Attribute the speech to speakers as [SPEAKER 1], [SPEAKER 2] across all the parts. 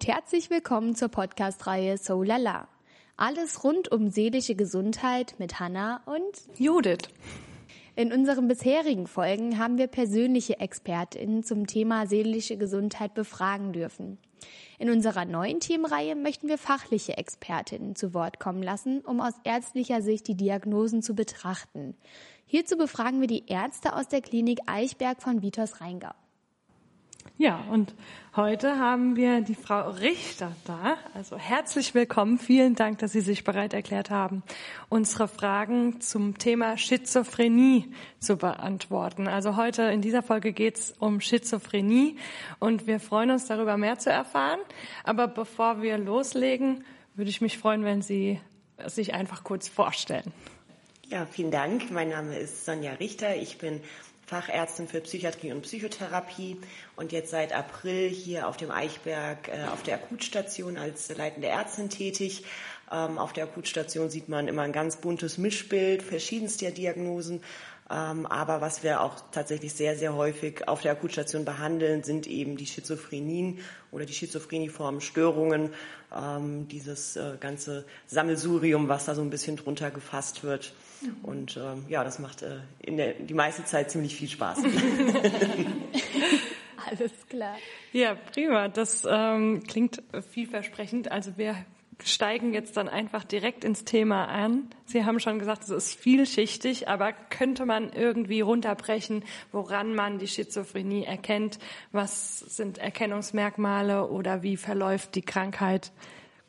[SPEAKER 1] Und herzlich willkommen zur Podcast-Reihe So Lala. Alles rund um seelische Gesundheit mit Hanna und
[SPEAKER 2] Judith.
[SPEAKER 1] In unseren bisherigen Folgen haben wir persönliche ExpertInnen zum Thema seelische Gesundheit befragen dürfen. In unserer neuen Themenreihe möchten wir fachliche Expertinnen zu Wort kommen lassen, um aus ärztlicher Sicht die Diagnosen zu betrachten. Hierzu befragen wir die Ärzte aus der Klinik Eichberg von Vitos Rheingau.
[SPEAKER 2] Ja, und heute haben wir die Frau Richter da. Also herzlich willkommen. Vielen Dank, dass Sie sich bereit erklärt haben, unsere Fragen zum Thema Schizophrenie zu beantworten. Also heute in dieser Folge geht es um Schizophrenie und wir freuen uns darüber mehr zu erfahren. Aber bevor wir loslegen, würde ich mich freuen, wenn Sie sich einfach kurz vorstellen.
[SPEAKER 3] Ja, vielen Dank. Mein Name ist Sonja Richter. Ich bin Fachärztin für Psychiatrie und Psychotherapie und jetzt seit April hier auf dem Eichberg äh, auf der Akutstation als leitende Ärztin tätig. Ähm, auf der Akutstation sieht man immer ein ganz buntes Mischbild verschiedenster Diagnosen. Ähm, aber was wir auch tatsächlich sehr, sehr häufig auf der Akutstation behandeln, sind eben die Schizophrenien oder die schizophreniformen Störungen, ähm, dieses äh, ganze Sammelsurium, was da so ein bisschen drunter gefasst wird. Und ähm, ja, das macht äh, in der, die meiste Zeit ziemlich viel Spaß.
[SPEAKER 1] Alles klar.
[SPEAKER 2] Ja, prima. Das ähm, klingt vielversprechend. Also wir steigen jetzt dann einfach direkt ins Thema an. Sie haben schon gesagt, es ist vielschichtig, aber könnte man irgendwie runterbrechen, woran man die Schizophrenie erkennt? Was sind Erkennungsmerkmale oder wie verläuft die Krankheit?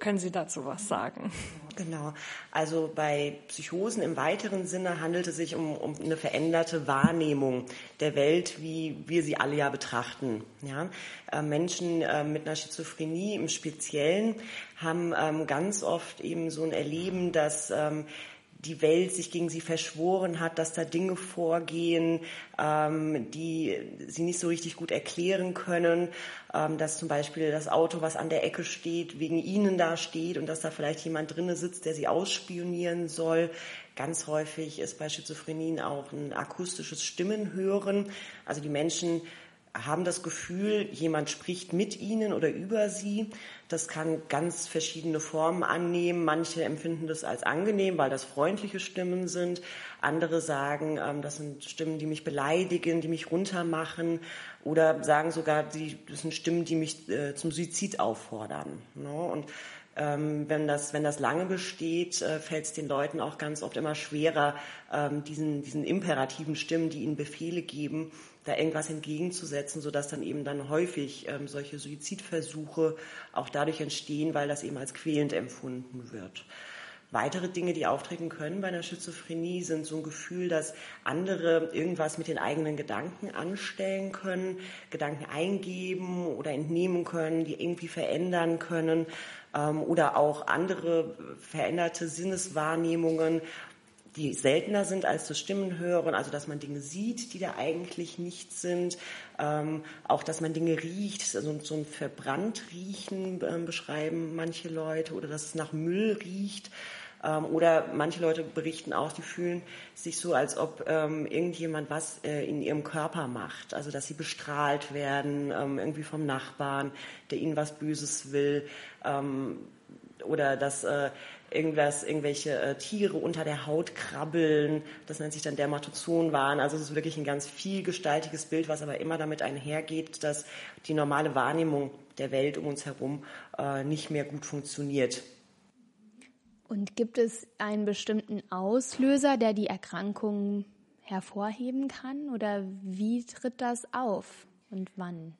[SPEAKER 2] Können Sie dazu was sagen?
[SPEAKER 3] Genau. Also bei Psychosen im weiteren Sinne handelt es sich um, um eine veränderte Wahrnehmung der Welt, wie wir sie alle ja betrachten. Ja? Äh, Menschen äh, mit einer Schizophrenie im Speziellen haben ähm, ganz oft eben so ein Erleben, dass ähm, die Welt sich gegen sie verschworen hat, dass da Dinge vorgehen, ähm, die sie nicht so richtig gut erklären können, ähm, dass zum Beispiel das Auto, was an der Ecke steht, wegen ihnen da steht und dass da vielleicht jemand drinnen sitzt, der sie ausspionieren soll. Ganz häufig ist bei Schizophrenien auch ein akustisches Stimmenhören. Also die Menschen haben das Gefühl, jemand spricht mit ihnen oder über sie. Das kann ganz verschiedene Formen annehmen. Manche empfinden das als angenehm, weil das freundliche Stimmen sind. Andere sagen, ähm, das sind Stimmen, die mich beleidigen, die mich runtermachen. Oder sagen sogar, das sind Stimmen, die mich äh, zum Suizid auffordern. Ne? Und ähm, wenn, das, wenn das lange besteht, äh, fällt es den Leuten auch ganz oft immer schwerer, ähm, diesen, diesen imperativen Stimmen, die ihnen Befehle geben, da irgendwas entgegenzusetzen, sodass dann eben dann häufig ähm, solche Suizidversuche auch dadurch entstehen, weil das eben als quälend empfunden wird. Weitere Dinge, die auftreten können bei einer Schizophrenie, sind so ein Gefühl, dass andere irgendwas mit den eigenen Gedanken anstellen können, Gedanken eingeben oder entnehmen können, die irgendwie verändern können ähm, oder auch andere veränderte Sinneswahrnehmungen die seltener sind als das Stimmenhören, also dass man Dinge sieht, die da eigentlich nicht sind, ähm, auch dass man Dinge riecht, also so ein verbrannt riechen äh, beschreiben manche Leute oder dass es nach Müll riecht. Ähm, oder manche Leute berichten auch, die fühlen sich so, als ob ähm, irgendjemand was äh, in ihrem Körper macht. Also dass sie bestrahlt werden, ähm, irgendwie vom Nachbarn, der ihnen was Böses will. Ähm, oder dass äh, irgendwas, irgendwelche äh, Tiere unter der Haut krabbeln. Das nennt sich dann Dermatozonwahn. Also es ist wirklich ein ganz vielgestaltiges Bild, was aber immer damit einhergeht, dass die normale Wahrnehmung der Welt um uns herum äh, nicht mehr gut funktioniert.
[SPEAKER 1] Und gibt es einen bestimmten Auslöser, der die Erkrankung hervorheben kann? Oder wie tritt das auf und wann?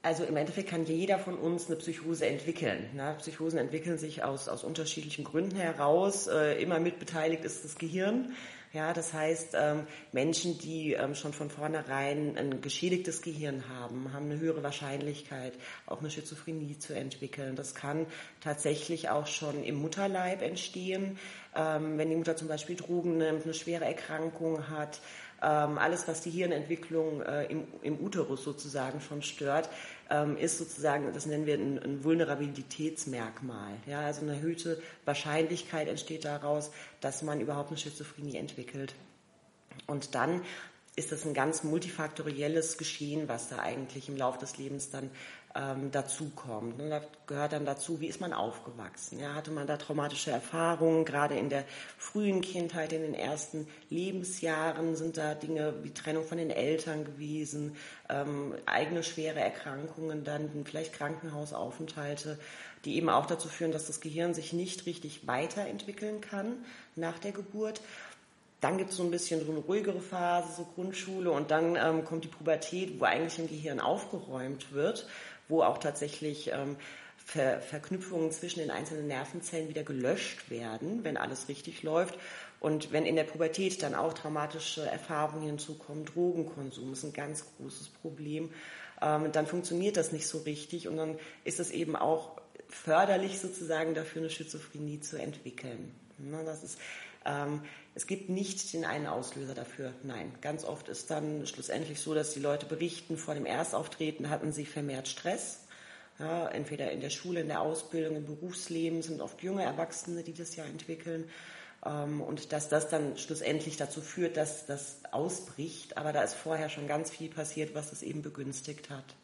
[SPEAKER 3] Also im Endeffekt kann jeder von uns eine Psychose entwickeln. Ne? Psychosen entwickeln sich aus, aus unterschiedlichen Gründen heraus. Äh, immer mitbeteiligt ist das Gehirn. Ja, das heißt, ähm, Menschen, die ähm, schon von vornherein ein geschädigtes Gehirn haben, haben eine höhere Wahrscheinlichkeit, auch eine Schizophrenie zu entwickeln. Das kann tatsächlich auch schon im Mutterleib entstehen, ähm, wenn die Mutter zum Beispiel Drogen nimmt, eine schwere Erkrankung hat, ähm, alles, was die Hirnentwicklung äh, im, im Uterus sozusagen schon stört, ähm, ist sozusagen, das nennen wir ein, ein Vulnerabilitätsmerkmal. Ja, also eine erhöhte Wahrscheinlichkeit entsteht daraus, dass man überhaupt eine Schizophrenie entwickelt. Und dann ist das ein ganz multifaktorielles Geschehen, was da eigentlich im Laufe des Lebens dann ähm, dazukommt. Und da gehört dann dazu, wie ist man aufgewachsen? Ja, hatte man da traumatische Erfahrungen, gerade in der frühen Kindheit, in den ersten Lebensjahren sind da Dinge wie Trennung von den Eltern gewesen, ähm, eigene schwere Erkrankungen, dann vielleicht Krankenhausaufenthalte, die eben auch dazu führen, dass das Gehirn sich nicht richtig weiterentwickeln kann nach der Geburt. Dann gibt es so ein bisschen so eine ruhigere Phase, so Grundschule und dann ähm, kommt die Pubertät, wo eigentlich im Gehirn aufgeräumt wird wo auch tatsächlich ähm, Ver Verknüpfungen zwischen den einzelnen Nervenzellen wieder gelöscht werden, wenn alles richtig läuft. Und wenn in der Pubertät dann auch traumatische Erfahrungen hinzukommen, Drogenkonsum ist ein ganz großes Problem, ähm, dann funktioniert das nicht so richtig und dann ist es eben auch förderlich sozusagen dafür, eine Schizophrenie zu entwickeln. Na, das ist, ähm, es gibt nicht den einen Auslöser dafür. Nein, ganz oft ist dann schlussendlich so, dass die Leute berichten, vor dem Erstauftreten hatten sie vermehrt Stress. Ja, entweder in der Schule, in der Ausbildung, im Berufsleben sind oft junge Erwachsene, die das ja entwickeln. Ähm, und dass das dann schlussendlich dazu führt, dass das ausbricht. Aber da ist vorher schon ganz viel passiert, was es eben begünstigt hat.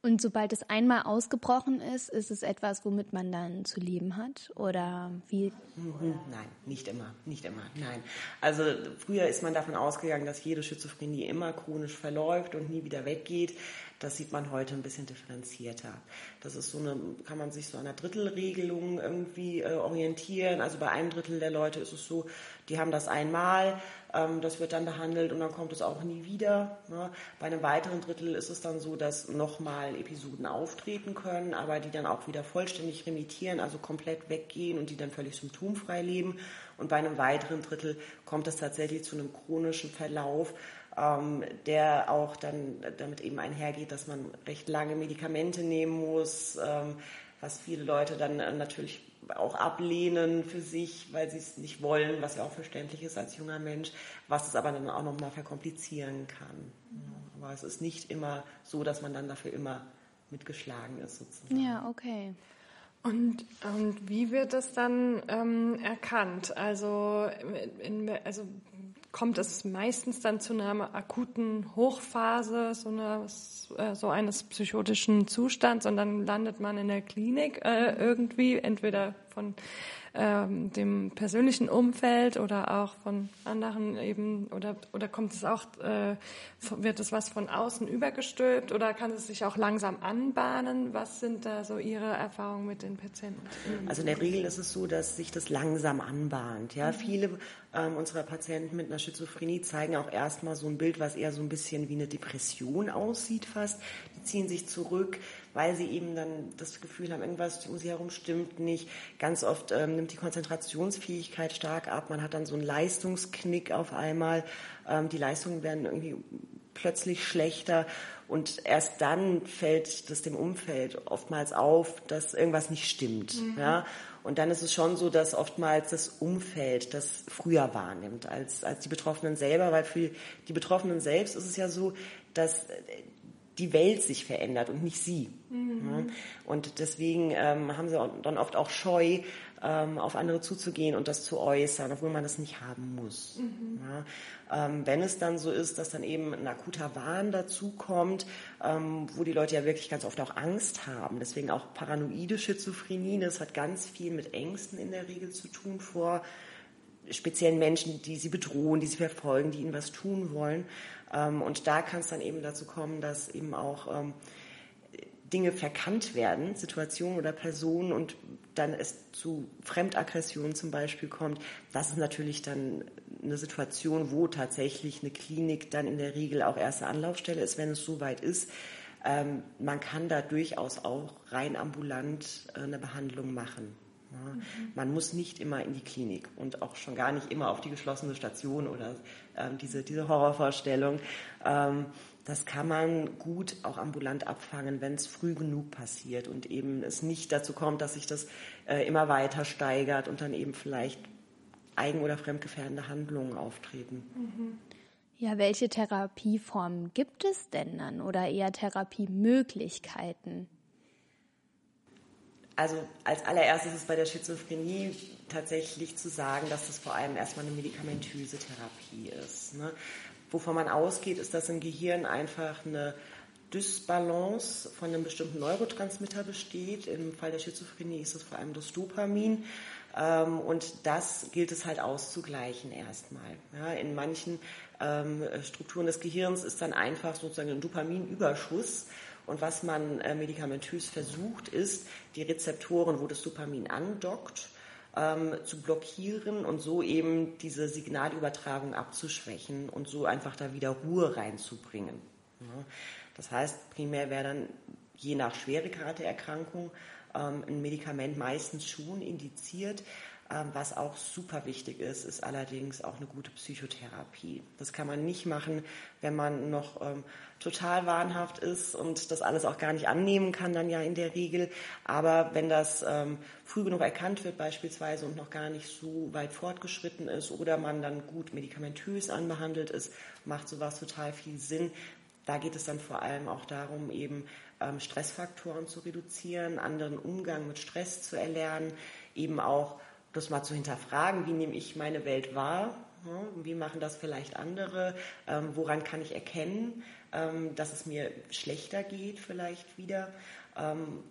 [SPEAKER 1] Und sobald es einmal ausgebrochen ist, ist es etwas, womit man dann zu leben hat? Oder wie?
[SPEAKER 3] Nein, nicht immer, nicht immer, nein. Also früher ist man davon ausgegangen, dass jede Schizophrenie immer chronisch verläuft und nie wieder weggeht. Das sieht man heute ein bisschen differenzierter. Das ist so eine, kann man sich so an einer Drittelregelung irgendwie äh, orientieren. Also bei einem Drittel der Leute ist es so, die haben das einmal, das wird dann behandelt und dann kommt es auch nie wieder. Ne? Bei einem weiteren Drittel ist es dann so, dass nochmal Episoden auftreten können, aber die dann auch wieder vollständig remittieren, also komplett weggehen und die dann völlig symptomfrei leben. Und bei einem weiteren Drittel kommt es tatsächlich zu einem chronischen Verlauf, ähm, der auch dann damit eben einhergeht, dass man recht lange Medikamente nehmen muss, ähm, was viele Leute dann äh, natürlich auch ablehnen für sich, weil sie es nicht wollen, was ja auch verständlich ist als junger Mensch, was es aber dann auch nochmal verkomplizieren kann. Aber es ist nicht immer so, dass man dann dafür immer mitgeschlagen ist sozusagen.
[SPEAKER 1] Ja, okay.
[SPEAKER 2] Und, und wie wird das dann ähm, erkannt? Also, in, also kommt es meistens dann zu einer akuten Hochphase so, eine, äh, so eines psychotischen Zustands und dann landet man in der Klinik äh, irgendwie, entweder von ähm, dem persönlichen Umfeld oder auch von anderen eben oder oder kommt es auch äh, wird es was von außen übergestülpt oder kann es sich auch langsam anbahnen? Was sind da so Ihre Erfahrungen mit den Patienten?
[SPEAKER 3] Also in der Regel ist es so, dass sich das langsam anbahnt. Ja, mhm. viele ähm, unserer Patienten mit einer Schizophrenie zeigen auch erstmal so ein Bild, was eher so ein bisschen wie eine Depression aussieht fast. Die ziehen sich zurück, weil sie eben dann das Gefühl haben, irgendwas um sie herum stimmt nicht. Ganz oft ähm, nimmt die Konzentrationsfähigkeit stark ab. Man hat dann so einen Leistungsknick auf einmal. Ähm, die Leistungen werden irgendwie plötzlich schlechter und erst dann fällt das dem Umfeld oftmals auf, dass irgendwas nicht stimmt. Mhm. Ja? Und dann ist es schon so, dass oftmals das Umfeld das früher wahrnimmt als, als die Betroffenen selber, weil für die Betroffenen selbst ist es ja so, dass die Welt sich verändert und nicht sie. Mhm. Und deswegen ähm, haben sie dann oft auch Scheu, ähm, auf andere zuzugehen und das zu äußern, obwohl man das nicht haben muss. Mhm. Ja, ähm, wenn es dann so ist, dass dann eben ein akuter Wahn dazukommt, ähm, wo die Leute ja wirklich ganz oft auch Angst haben, deswegen auch paranoide Schizophrenie, das hat ganz viel mit Ängsten in der Regel zu tun vor speziellen Menschen, die sie bedrohen, die sie verfolgen, die ihnen was tun wollen. Ähm, und da kann es dann eben dazu kommen, dass eben auch ähm, Dinge verkannt werden, Situationen oder Personen und dann es zu Fremdaggressionen zum Beispiel kommt, das ist natürlich dann eine Situation, wo tatsächlich eine Klinik dann in der Regel auch erste Anlaufstelle ist, wenn es soweit ist. Ähm, man kann da durchaus auch rein ambulant äh, eine Behandlung machen. Ja. Mhm. Man muss nicht immer in die Klinik und auch schon gar nicht immer auf die geschlossene Station oder ähm, diese, diese Horrorvorstellung. Ähm, das kann man gut auch ambulant abfangen, wenn es früh genug passiert und eben es nicht dazu kommt, dass sich das äh, immer weiter steigert und dann eben vielleicht eigen- oder fremdgefährdende Handlungen auftreten.
[SPEAKER 1] Mhm. Ja, welche Therapieformen gibt es denn dann oder eher Therapiemöglichkeiten?
[SPEAKER 3] Also als allererstes ist bei der Schizophrenie tatsächlich zu sagen, dass das vor allem erstmal eine medikamentöse Therapie ist. Ne? Wovon man ausgeht, ist, dass im Gehirn einfach eine Dysbalance von einem bestimmten Neurotransmitter besteht. Im Fall der Schizophrenie ist es vor allem das Dopamin. Ähm, und das gilt es halt auszugleichen erstmal. In manchen ähm, Strukturen des Gehirns ist dann einfach sozusagen ein Dopaminüberschuss. Und was man äh, medikamentös versucht, ist, die Rezeptoren, wo das Dopamin andockt, ähm, zu blockieren und so eben diese Signalübertragung abzuschwächen und so einfach da wieder Ruhe reinzubringen. Ja. Das heißt, primär wäre dann je nach Schweregrad der Erkrankung ähm, ein Medikament meistens schon indiziert. Ähm, was auch super wichtig ist, ist allerdings auch eine gute Psychotherapie. Das kann man nicht machen, wenn man noch ähm, total wahnhaft ist und das alles auch gar nicht annehmen kann, dann ja in der Regel. Aber wenn das ähm, früh genug erkannt wird beispielsweise und noch gar nicht so weit fortgeschritten ist oder man dann gut medikamentös anbehandelt ist, macht sowas total viel Sinn. Da geht es dann vor allem auch darum, eben ähm, Stressfaktoren zu reduzieren, anderen Umgang mit Stress zu erlernen, eben auch das mal zu hinterfragen, wie nehme ich meine Welt wahr, wie machen das vielleicht andere, ähm, woran kann ich erkennen, ähm, dass es mir schlechter geht vielleicht wieder. Ähm,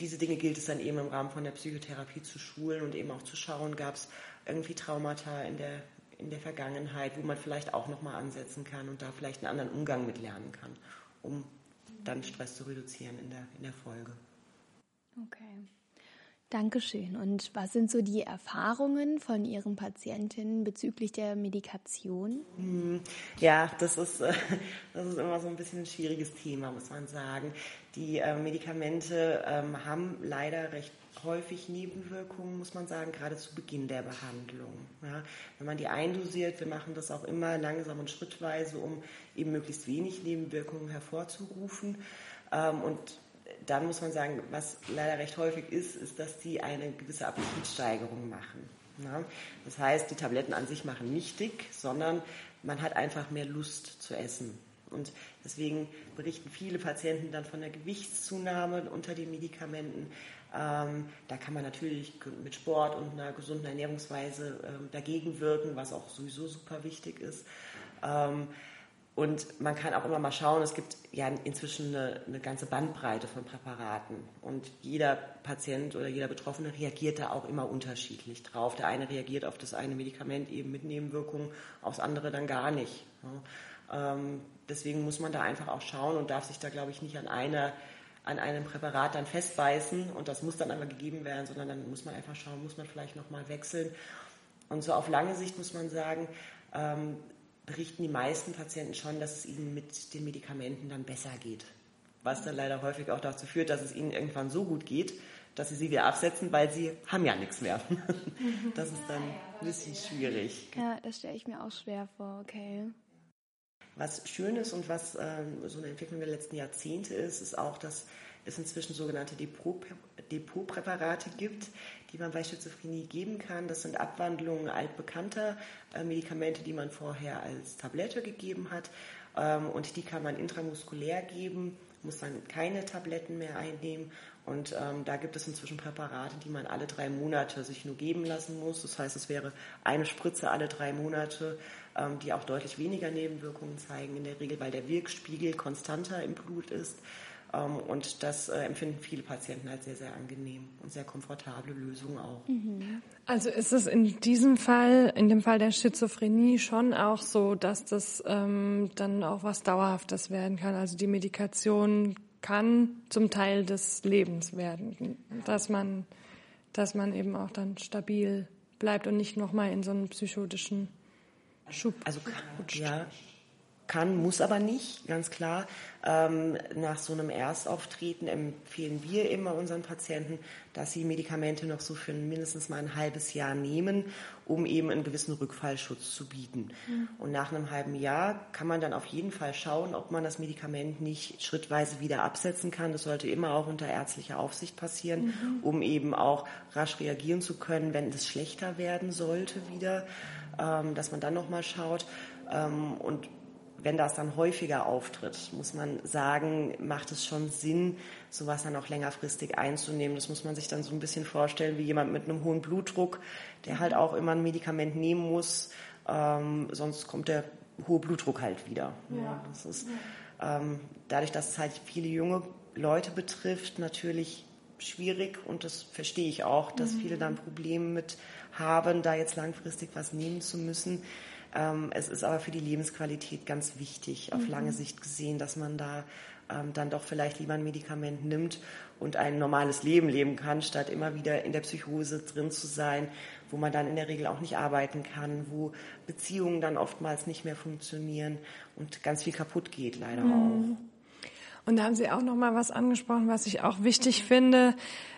[SPEAKER 3] diese Dinge gilt es dann eben im Rahmen von der Psychotherapie zu schulen und eben auch zu schauen, gab es irgendwie Traumata in der, in der Vergangenheit, wo man vielleicht auch nochmal ansetzen kann und da vielleicht einen anderen Umgang mit lernen kann, um dann Stress zu reduzieren in der, in der Folge.
[SPEAKER 1] Okay. Dankeschön. Und was sind so die Erfahrungen von Ihren Patientinnen bezüglich der Medikation?
[SPEAKER 3] Hm, ja, das ist, äh, das ist immer so ein bisschen ein schwieriges Thema, muss man sagen. Die äh, Medikamente ähm, haben leider recht häufig Nebenwirkungen, muss man sagen, gerade zu Beginn der Behandlung. Ja, wenn man die eindosiert, wir machen das auch immer langsam und schrittweise, um eben möglichst wenig Nebenwirkungen hervorzurufen. Ähm, und dann muss man sagen, was leider recht häufig ist, ist, dass die eine gewisse Appetitsteigerung machen. Ja? Das heißt, die Tabletten an sich machen nicht dick, sondern man hat einfach mehr Lust zu essen. Und deswegen berichten viele Patienten dann von der Gewichtszunahme unter den Medikamenten. Ähm, da kann man natürlich mit Sport und einer gesunden Ernährungsweise ähm, dagegen wirken, was auch sowieso super wichtig ist. Ähm, und man kann auch immer mal schauen, es gibt ja inzwischen eine, eine, ganze Bandbreite von Präparaten. Und jeder Patient oder jeder Betroffene reagiert da auch immer unterschiedlich drauf. Der eine reagiert auf das eine Medikament eben mit Nebenwirkungen, aufs andere dann gar nicht. Ähm, deswegen muss man da einfach auch schauen und darf sich da, glaube ich, nicht an einer an einem Präparat dann festbeißen und das muss dann aber gegeben werden, sondern dann muss man einfach schauen, muss man vielleicht nochmal wechseln. Und so auf lange Sicht muss man sagen, ähm, berichten die meisten Patienten schon, dass es ihnen mit den Medikamenten dann besser geht. Was dann leider häufig auch dazu führt, dass es ihnen irgendwann so gut geht, dass sie sie wieder absetzen, weil sie haben ja nichts mehr. Das ist dann ein bisschen schwierig.
[SPEAKER 1] Ja, das stelle ich mir auch schwer vor, okay.
[SPEAKER 3] Was schön ist und was ähm, so eine Entwicklung der letzten Jahrzehnte ist, ist auch, dass es inzwischen sogenannte Depotpräparate gibt, die man bei Schizophrenie geben kann. Das sind Abwandlungen altbekannter äh, Medikamente, die man vorher als Tablette gegeben hat. Ähm, und die kann man intramuskulär geben, muss dann keine Tabletten mehr einnehmen. Und ähm, da gibt es inzwischen Präparate, die man alle drei Monate sich nur geben lassen muss. Das heißt, es wäre eine Spritze alle drei Monate, ähm, die auch deutlich weniger Nebenwirkungen zeigen, in der Regel, weil der Wirkspiegel konstanter im Blut ist. Ähm, und das äh, empfinden viele Patienten als sehr, sehr angenehm und sehr komfortable Lösung auch.
[SPEAKER 2] Mhm. Also ist es in diesem Fall, in dem Fall der Schizophrenie schon auch so, dass das ähm, dann auch was Dauerhaftes werden kann. Also die Medikation kann zum Teil des Lebens werden, dass man, dass man eben auch dann stabil bleibt und nicht nochmal in so einen psychotischen Schub.
[SPEAKER 3] Also ja, kann, muss aber nicht, ganz klar. Ähm, nach so einem Erstauftreten empfehlen wir immer unseren Patienten, dass sie Medikamente noch so für mindestens mal ein halbes Jahr nehmen, um eben einen gewissen Rückfallschutz zu bieten. Mhm. Und nach einem halben Jahr kann man dann auf jeden Fall schauen, ob man das Medikament nicht schrittweise wieder absetzen kann. Das sollte immer auch unter ärztlicher Aufsicht passieren, mhm. um eben auch rasch reagieren zu können, wenn es schlechter werden sollte wieder, ähm, dass man dann nochmal schaut. Ähm, und wenn das dann häufiger auftritt, muss man sagen, macht es schon Sinn, sowas dann auch längerfristig einzunehmen. Das muss man sich dann so ein bisschen vorstellen wie jemand mit einem hohen Blutdruck, der halt auch immer ein Medikament nehmen muss, ähm, sonst kommt der hohe Blutdruck halt wieder. Ja. Das ist, Ähm, dadurch, dass es halt viele junge Leute betrifft, natürlich schwierig und das verstehe ich auch, dass mhm. viele dann Probleme mit haben, da jetzt langfristig was nehmen zu müssen. Ähm, es ist aber für die Lebensqualität ganz wichtig, auf mhm. lange Sicht gesehen, dass man da ähm, dann doch vielleicht lieber ein Medikament nimmt und ein normales Leben leben kann, statt immer wieder in der Psychose drin zu sein, wo man dann in der Regel auch nicht arbeiten kann, wo Beziehungen dann oftmals nicht mehr funktionieren und ganz viel kaputt geht, leider mhm. auch.
[SPEAKER 2] Und da haben Sie auch noch mal was angesprochen, was ich auch wichtig finde,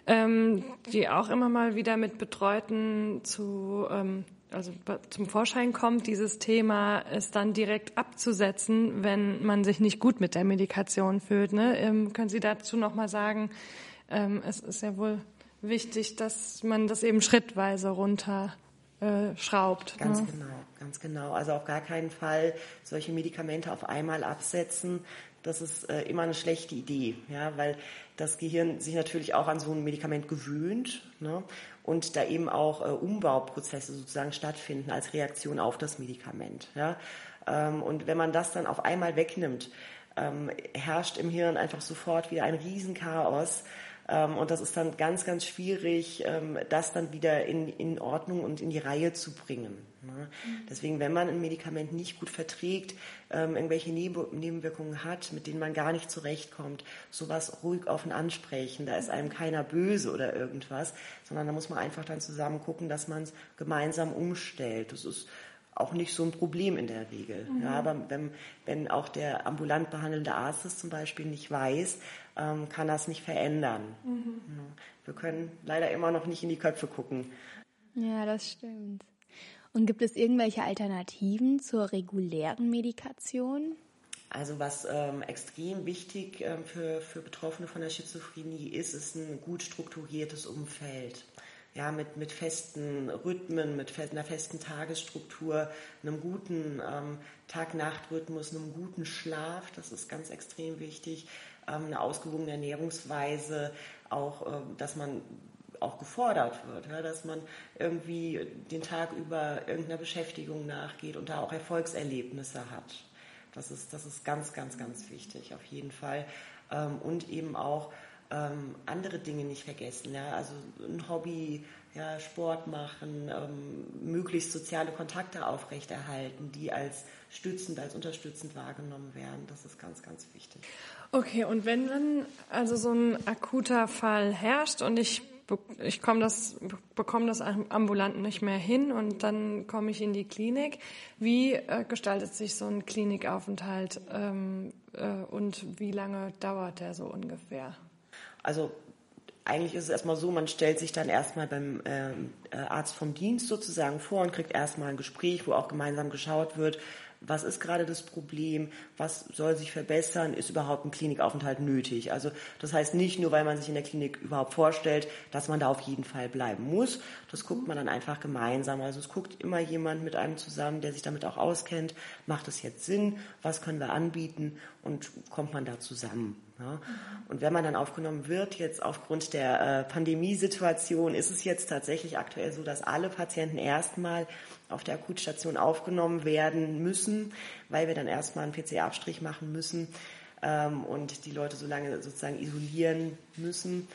[SPEAKER 2] ähm, die auch immer mal wieder mit Betreuten zu ähm, also zum Vorschein kommt, dieses Thema ist dann direkt abzusetzen, wenn man sich nicht gut mit der Medikation fühlt. Ne? Ähm, können Sie dazu noch mal sagen, ähm, es ist ja wohl wichtig, dass man das eben schrittweise runter äh, schraubt.
[SPEAKER 3] Ganz ne? genau, ganz genau. Also auf gar keinen Fall solche Medikamente auf einmal absetzen, das ist äh, immer eine schlechte Idee, ja, weil das Gehirn sich natürlich auch an so ein Medikament gewöhnt ne, und da eben auch äh, Umbauprozesse sozusagen stattfinden als Reaktion auf das Medikament. Ja. Ähm, und wenn man das dann auf einmal wegnimmt, ähm, herrscht im Hirn einfach sofort wieder ein Riesenchaos. Ähm, und das ist dann ganz, ganz schwierig, ähm, das dann wieder in, in Ordnung und in die Reihe zu bringen. Ne? Mhm. Deswegen, wenn man ein Medikament nicht gut verträgt, ähm, irgendwelche Nebenwirkungen hat, mit denen man gar nicht zurechtkommt, sowas ruhig offen ansprechen. Da ist einem keiner böse oder irgendwas, sondern da muss man einfach dann zusammen gucken, dass man es gemeinsam umstellt. Das ist auch nicht so ein Problem in der Regel. Mhm. Ja, aber wenn, wenn auch der ambulant behandelnde Arzt es zum Beispiel nicht weiß, ähm, kann das nicht verändern. Mhm. Wir können leider immer noch nicht in die Köpfe gucken.
[SPEAKER 1] Ja, das stimmt. Und gibt es irgendwelche Alternativen zur regulären Medikation?
[SPEAKER 3] Also was ähm, extrem wichtig ähm, für, für Betroffene von der Schizophrenie ist, ist ein gut strukturiertes Umfeld ja, mit, mit festen Rhythmen, mit einer festen Tagesstruktur, einem guten ähm, Tag-Nacht-Rhythmus, einem guten Schlaf, das ist ganz extrem wichtig, ähm, eine ausgewogene Ernährungsweise, auch, äh, dass man auch gefordert wird, ja, dass man irgendwie den Tag über irgendeiner Beschäftigung nachgeht und da auch Erfolgserlebnisse hat. Das ist, das ist ganz, ganz, ganz wichtig, auf jeden Fall. Ähm, und eben auch ähm, andere Dinge nicht vergessen. Ja? Also ein Hobby, ja, Sport machen, ähm, möglichst soziale Kontakte aufrechterhalten, die als stützend, als unterstützend wahrgenommen werden. Das ist ganz, ganz wichtig.
[SPEAKER 2] Okay, und wenn dann also so ein akuter Fall herrscht und ich ich komme das, bekomme das ambulant nicht mehr hin und dann komme ich in die Klinik. Wie äh, gestaltet sich so ein Klinikaufenthalt ähm, äh, und wie lange dauert der so ungefähr?
[SPEAKER 3] Also eigentlich ist es erstmal so, man stellt sich dann erstmal beim ähm, äh, Arzt vom Dienst sozusagen vor und kriegt erstmal ein Gespräch, wo auch gemeinsam geschaut wird, was ist gerade das Problem, was soll sich verbessern, ist überhaupt ein Klinikaufenthalt nötig. Also das heißt nicht nur, weil man sich in der Klinik überhaupt vorstellt, dass man da auf jeden Fall bleiben muss. Das guckt man dann einfach gemeinsam. Also es guckt immer jemand mit einem zusammen, der sich damit auch auskennt. Macht es jetzt Sinn? Was können wir anbieten? Und kommt man da zusammen? Ja. Und wenn man dann aufgenommen wird, jetzt aufgrund der äh, Pandemiesituation, ist es jetzt tatsächlich aktuell so, dass alle Patienten erstmal auf der Akutstation aufgenommen werden müssen, weil wir dann erstmal einen PCR-Abstrich machen müssen ähm, und die Leute so lange sozusagen isolieren müssen.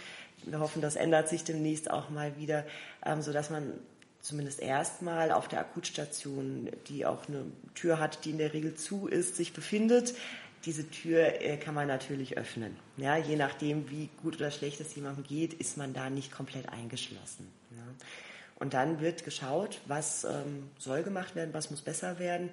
[SPEAKER 3] Wir hoffen, das ändert sich demnächst auch mal wieder, ähm, sodass man zumindest erstmal auf der Akutstation, die auch eine Tür hat, die in der Regel zu ist, sich befindet. Diese Tür äh, kann man natürlich öffnen. Ja, je nachdem, wie gut oder schlecht es jemandem geht, ist man da nicht komplett eingeschlossen. Ja. Und dann wird geschaut, was ähm, soll gemacht werden, was muss besser werden.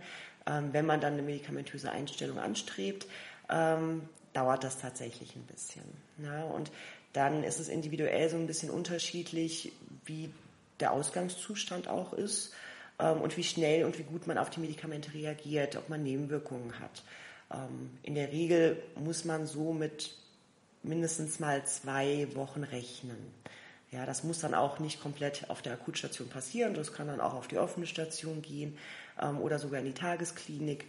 [SPEAKER 3] Ähm, wenn man dann eine medikamentöse Einstellung anstrebt, ähm, dauert das tatsächlich ein bisschen. Ja, und dann ist es individuell so ein bisschen unterschiedlich, wie der Ausgangszustand auch ist ähm, und wie schnell und wie gut man auf die Medikamente reagiert, ob man Nebenwirkungen hat. Ähm, in der Regel muss man so mit mindestens mal zwei Wochen rechnen. Ja, das muss dann auch nicht komplett auf der Akutstation passieren. Das kann dann auch auf die offene Station gehen ähm, oder sogar in die Tagesklinik.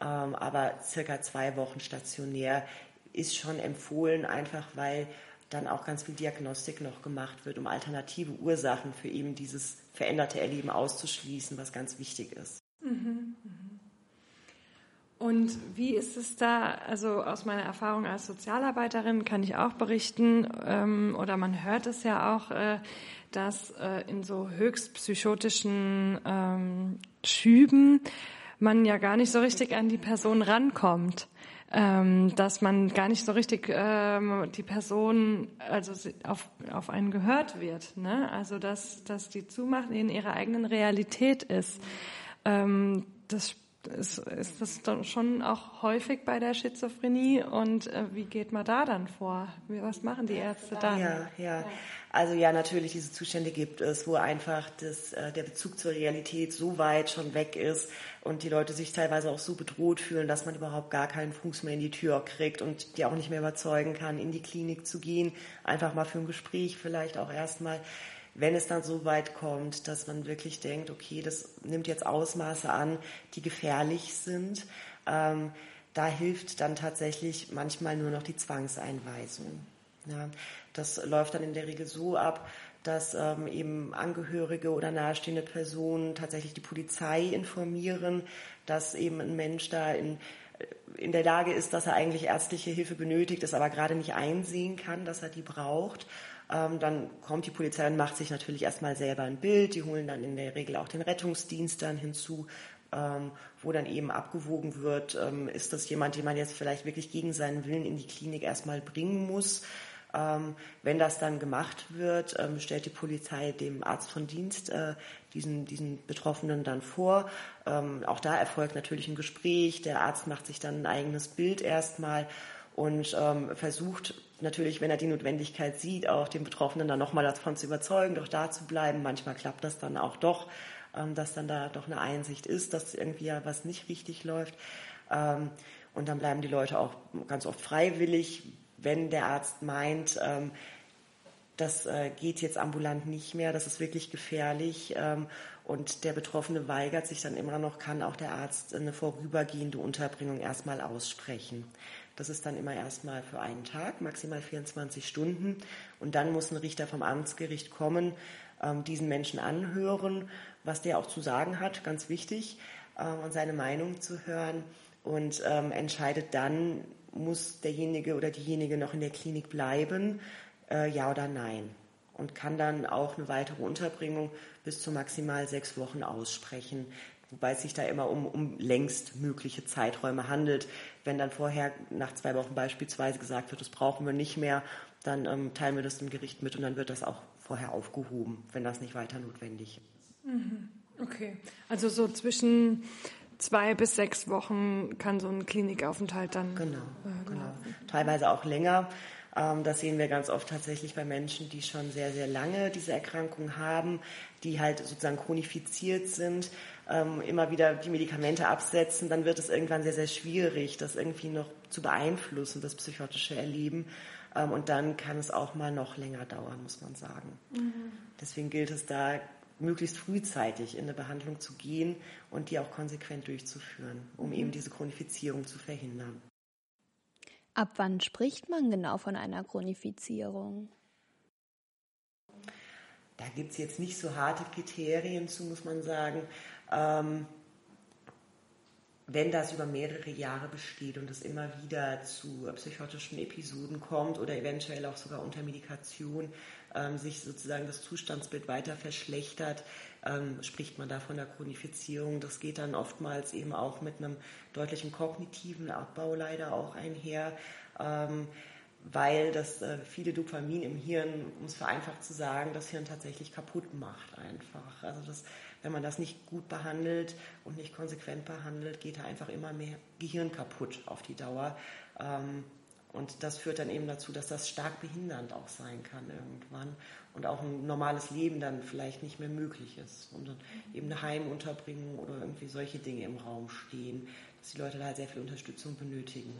[SPEAKER 3] Ähm, aber circa zwei Wochen stationär ist schon empfohlen, einfach weil dann auch ganz viel Diagnostik noch gemacht wird, um alternative Ursachen für eben dieses veränderte Erleben auszuschließen, was ganz wichtig ist.
[SPEAKER 2] Und wie ist es da? Also aus meiner Erfahrung als Sozialarbeiterin kann ich auch berichten, ähm, oder man hört es ja auch, äh, dass äh, in so höchst psychotischen ähm, Schüben man ja gar nicht so richtig an die Person rankommt. Ähm, dass man gar nicht so richtig ähm, die Person also auf, auf einen gehört wird. Ne? Also dass, dass die Zumacht in ihrer eigenen Realität ist. Ähm, das ist, ist das dann schon auch häufig bei der Schizophrenie und äh, wie geht man da dann vor? Was machen die Ärzte dann?
[SPEAKER 3] Ja, ja. Also ja, natürlich, diese Zustände gibt es, wo einfach das, äh, der Bezug zur Realität so weit schon weg ist und die Leute sich teilweise auch so bedroht fühlen, dass man überhaupt gar keinen Fuß mehr in die Tür kriegt und die auch nicht mehr überzeugen kann, in die Klinik zu gehen, einfach mal für ein Gespräch vielleicht auch erstmal wenn es dann so weit kommt, dass man wirklich denkt, okay, das nimmt jetzt Ausmaße an, die gefährlich sind, ähm, da hilft dann tatsächlich manchmal nur noch die Zwangseinweisung. Ja, das läuft dann in der Regel so ab, dass ähm, eben Angehörige oder nahestehende Personen tatsächlich die Polizei informieren, dass eben ein Mensch da in, in der Lage ist, dass er eigentlich ärztliche Hilfe benötigt, es aber gerade nicht einsehen kann, dass er die braucht ähm, dann kommt die Polizei und macht sich natürlich erstmal selber ein Bild. Die holen dann in der Regel auch den Rettungsdienst dann hinzu, ähm, wo dann eben abgewogen wird, ähm, ist das jemand, den man jetzt vielleicht wirklich gegen seinen Willen in die Klinik erstmal bringen muss. Ähm, wenn das dann gemacht wird, ähm, stellt die Polizei dem Arzt von Dienst äh, diesen, diesen Betroffenen dann vor. Ähm, auch da erfolgt natürlich ein Gespräch. Der Arzt macht sich dann ein eigenes Bild erstmal und ähm, versucht natürlich, wenn er die Notwendigkeit sieht, auch den Betroffenen dann nochmal davon zu überzeugen, doch da zu bleiben. Manchmal klappt das dann auch doch, ähm, dass dann da doch eine Einsicht ist, dass irgendwie ja was nicht richtig läuft. Ähm, und dann bleiben die Leute auch ganz oft freiwillig, wenn der Arzt meint, ähm, das äh, geht jetzt ambulant nicht mehr, das ist wirklich gefährlich. Ähm, und der Betroffene weigert sich dann immer noch, kann auch der Arzt eine vorübergehende Unterbringung erstmal aussprechen. Das ist dann immer erstmal für einen Tag, maximal 24 Stunden. Und dann muss ein Richter vom Amtsgericht kommen, ähm, diesen Menschen anhören, was der auch zu sagen hat, ganz wichtig, äh, und seine Meinung zu hören. Und ähm, entscheidet dann, muss derjenige oder diejenige noch in der Klinik bleiben, äh, ja oder nein. Und kann dann auch eine weitere Unterbringung bis zu maximal sechs Wochen aussprechen wobei es sich da immer um, um längst mögliche Zeiträume handelt. Wenn dann vorher nach zwei Wochen beispielsweise gesagt wird, das brauchen wir nicht mehr, dann ähm, teilen wir das dem Gericht mit und dann wird das auch vorher aufgehoben, wenn das nicht weiter notwendig ist.
[SPEAKER 2] Mhm. Okay, also so zwischen zwei bis sechs Wochen kann so ein Klinikaufenthalt dann.
[SPEAKER 3] Genau, äh, genau. Teilweise auch länger. Ähm, das sehen wir ganz oft tatsächlich bei Menschen, die schon sehr, sehr lange diese Erkrankung haben, die halt sozusagen chronifiziert sind, ähm, immer wieder die Medikamente absetzen, dann wird es irgendwann sehr, sehr schwierig, das irgendwie noch zu beeinflussen, das psychotische Erleben. Ähm, und dann kann es auch mal noch länger dauern, muss man sagen. Mhm. Deswegen gilt es da, möglichst frühzeitig in eine Behandlung zu gehen und die auch konsequent durchzuführen, um mhm. eben diese Chronifizierung zu verhindern.
[SPEAKER 1] Ab wann spricht man genau von einer Chronifizierung?
[SPEAKER 3] Da gibt es jetzt nicht so harte Kriterien zu, muss man sagen. Ähm, wenn das über mehrere Jahre besteht und es immer wieder zu psychotischen Episoden kommt oder eventuell auch sogar unter Medikation ähm, sich sozusagen das Zustandsbild weiter verschlechtert, ähm, spricht man da von der Chronifizierung. Das geht dann oftmals eben auch mit einem deutlichen kognitiven Abbau leider auch einher. Ähm, weil das äh, viele Dopamin im Hirn, um es vereinfacht zu sagen, das Hirn tatsächlich kaputt macht einfach. Also das wenn man das nicht gut behandelt und nicht konsequent behandelt, geht da einfach immer mehr Gehirn kaputt auf die Dauer. Ähm, und das führt dann eben dazu, dass das stark behindernd auch sein kann irgendwann und auch ein normales Leben dann vielleicht nicht mehr möglich ist. Und dann eben eine Heimunterbringung oder irgendwie solche Dinge im Raum stehen, dass die Leute da halt sehr viel Unterstützung benötigen.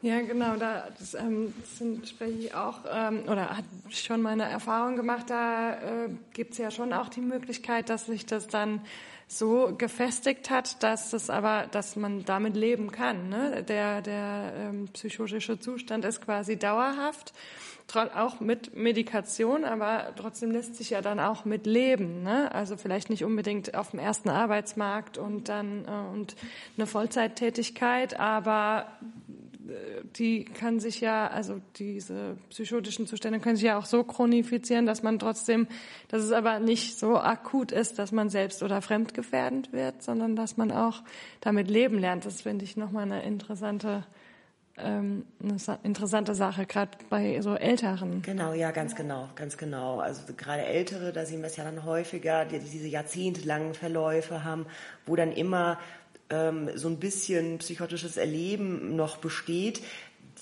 [SPEAKER 2] Ja, genau, da das, ähm, sind, spreche ich auch, ähm, oder hat schon meine Erfahrung gemacht, da äh, gibt es ja schon auch die Möglichkeit, dass sich das dann so gefestigt hat, dass das aber, dass man damit leben kann. Ne? Der, der ähm, psychotische Zustand ist quasi dauerhaft, auch mit Medikation, aber trotzdem lässt sich ja dann auch mit leben. Ne? Also vielleicht nicht unbedingt auf dem ersten Arbeitsmarkt und dann äh, und eine Vollzeittätigkeit, aber die kann sich ja, also diese psychotischen Zustände können sich ja auch so chronifizieren, dass man trotzdem, dass es aber nicht so akut ist, dass man selbst oder fremdgefährdend wird, sondern dass man auch damit leben lernt. Das finde ich nochmal eine interessante ähm, eine interessante Sache, gerade bei so Älteren.
[SPEAKER 3] Genau, ja, ganz genau, ganz genau. Also gerade Ältere, da sehen wir es ja dann häufiger, die diese jahrzehntelangen Verläufe haben, wo dann immer ähm, so ein bisschen psychotisches Erleben noch besteht,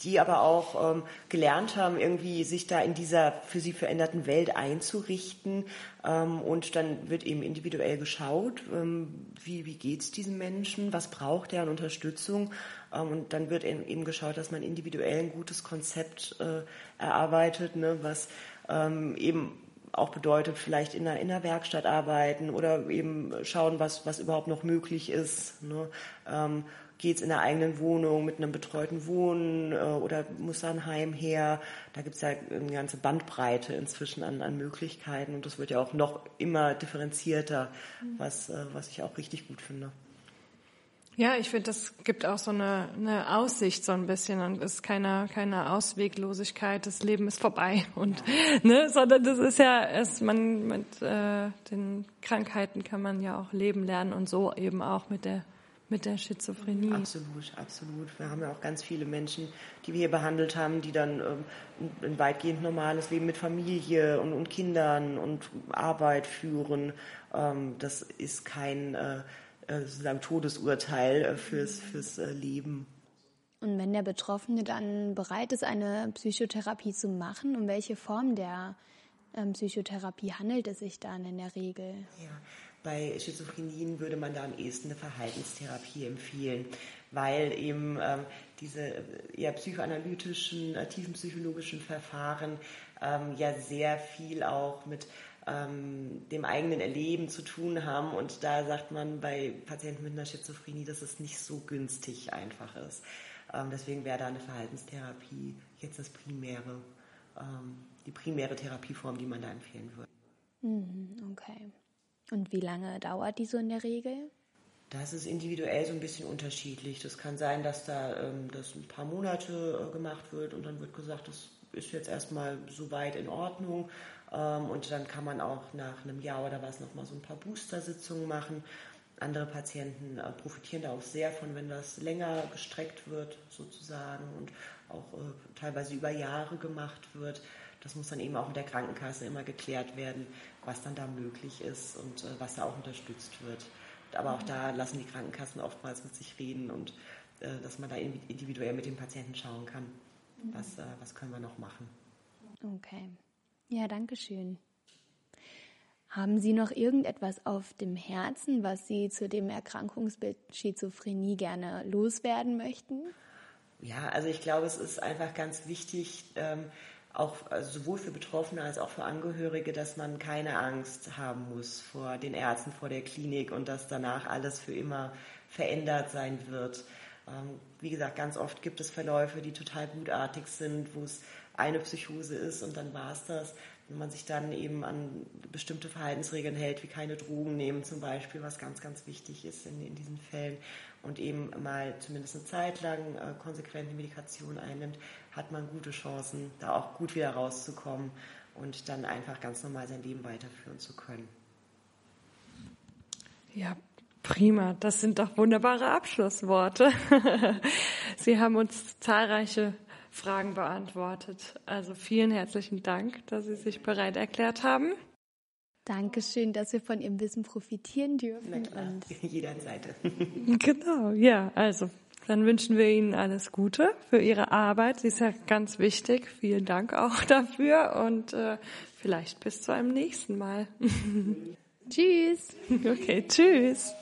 [SPEAKER 3] die aber auch ähm, gelernt haben, irgendwie sich da in dieser für sie veränderten Welt einzurichten. Ähm, und dann wird eben individuell geschaut, ähm, wie, wie geht es diesem Menschen, was braucht er an Unterstützung. Ähm, und dann wird eben geschaut, dass man individuell ein gutes Konzept äh, erarbeitet, ne, was ähm, eben auch bedeutet, vielleicht in einer, in einer Werkstatt arbeiten oder eben schauen, was, was überhaupt noch möglich ist. Ne? Ähm, Geht es in der eigenen Wohnung mit einem betreuten Wohnen äh, oder muss da ein Heim her? Da gibt es ja eine ganze Bandbreite inzwischen an, an Möglichkeiten und das wird ja auch noch immer differenzierter, was, äh, was ich auch richtig gut finde.
[SPEAKER 2] Ja, ich finde, das gibt auch so eine, eine Aussicht so ein bisschen und ist keine, keine Ausweglosigkeit. Das Leben ist vorbei und, ne, sondern das ist ja, es, man, mit äh, den Krankheiten kann man ja auch leben lernen und so eben auch mit der mit der Schizophrenie.
[SPEAKER 3] Absolut, absolut. Wir haben ja auch ganz viele Menschen, die wir hier behandelt haben, die dann ähm, ein weitgehend normales Leben mit Familie und, und Kindern und Arbeit führen. Ähm, das ist kein äh, sozusagen Todesurteil äh, fürs, fürs äh, Leben.
[SPEAKER 1] Und wenn der Betroffene dann bereit ist, eine Psychotherapie zu machen, um welche Form der ähm, Psychotherapie handelt es sich dann in der Regel?
[SPEAKER 3] Ja, bei Schizophrenien würde man da am ehesten eine Verhaltenstherapie empfehlen, weil eben ähm, diese eher psychoanalytischen, äh, tiefenpsychologischen Verfahren ähm, ja sehr viel auch mit ähm, dem eigenen Erleben zu tun haben. Und da sagt man bei Patienten mit einer Schizophrenie, dass es nicht so günstig einfach ist. Ähm, deswegen wäre da eine Verhaltenstherapie jetzt das primäre, ähm, die primäre Therapieform, die man da empfehlen würde.
[SPEAKER 1] Mhm, okay. Und wie lange dauert die so in der Regel?
[SPEAKER 3] Das ist individuell so ein bisschen unterschiedlich. Das kann sein, dass da ähm, das ein paar Monate äh, gemacht wird und dann wird gesagt, das ist jetzt erstmal soweit in Ordnung. Ähm, und dann kann man auch nach einem Jahr oder was nochmal so ein paar Booster-Sitzungen machen. Andere Patienten äh, profitieren da auch sehr von, wenn das länger gestreckt wird, sozusagen, und auch äh, teilweise über Jahre gemacht wird. Das muss dann eben auch mit der Krankenkasse immer geklärt werden, was dann da möglich ist und äh, was da auch unterstützt wird. Aber auch da lassen die Krankenkassen oftmals mit sich reden und dass man da individuell mit dem Patienten schauen kann, was, was können wir noch machen.
[SPEAKER 1] Okay. Ja, danke schön. Haben Sie noch irgendetwas auf dem Herzen, was Sie zu dem Erkrankungsbild Schizophrenie gerne loswerden möchten?
[SPEAKER 3] Ja, also ich glaube, es ist einfach ganz wichtig, ähm, auch also sowohl für Betroffene als auch für Angehörige, dass man keine Angst haben muss vor den Ärzten, vor der Klinik und dass danach alles für immer verändert sein wird. Ähm, wie gesagt, ganz oft gibt es Verläufe, die total gutartig sind, wo es eine Psychose ist und dann war es das. Wenn man sich dann eben an bestimmte Verhaltensregeln hält, wie keine Drogen nehmen zum Beispiel, was ganz, ganz wichtig ist in, in diesen Fällen und eben mal zumindest eine Zeit lang äh, konsequente Medikation einnimmt, hat man gute Chancen, da auch gut wieder rauszukommen und dann einfach ganz normal sein Leben weiterführen zu können.
[SPEAKER 2] Ja, prima. Das sind doch wunderbare Abschlussworte. Sie haben uns zahlreiche Fragen beantwortet. Also vielen herzlichen Dank, dass Sie sich bereit erklärt haben.
[SPEAKER 1] Dankeschön, dass wir von Ihrem Wissen profitieren dürfen.
[SPEAKER 3] Na klar, und jeder Seite.
[SPEAKER 2] genau, ja, also dann wünschen wir Ihnen alles Gute für Ihre Arbeit. Sie ist ja ganz wichtig. Vielen Dank auch dafür und äh, vielleicht bis zu einem nächsten Mal.
[SPEAKER 1] Tschüss.
[SPEAKER 2] Okay, tschüss.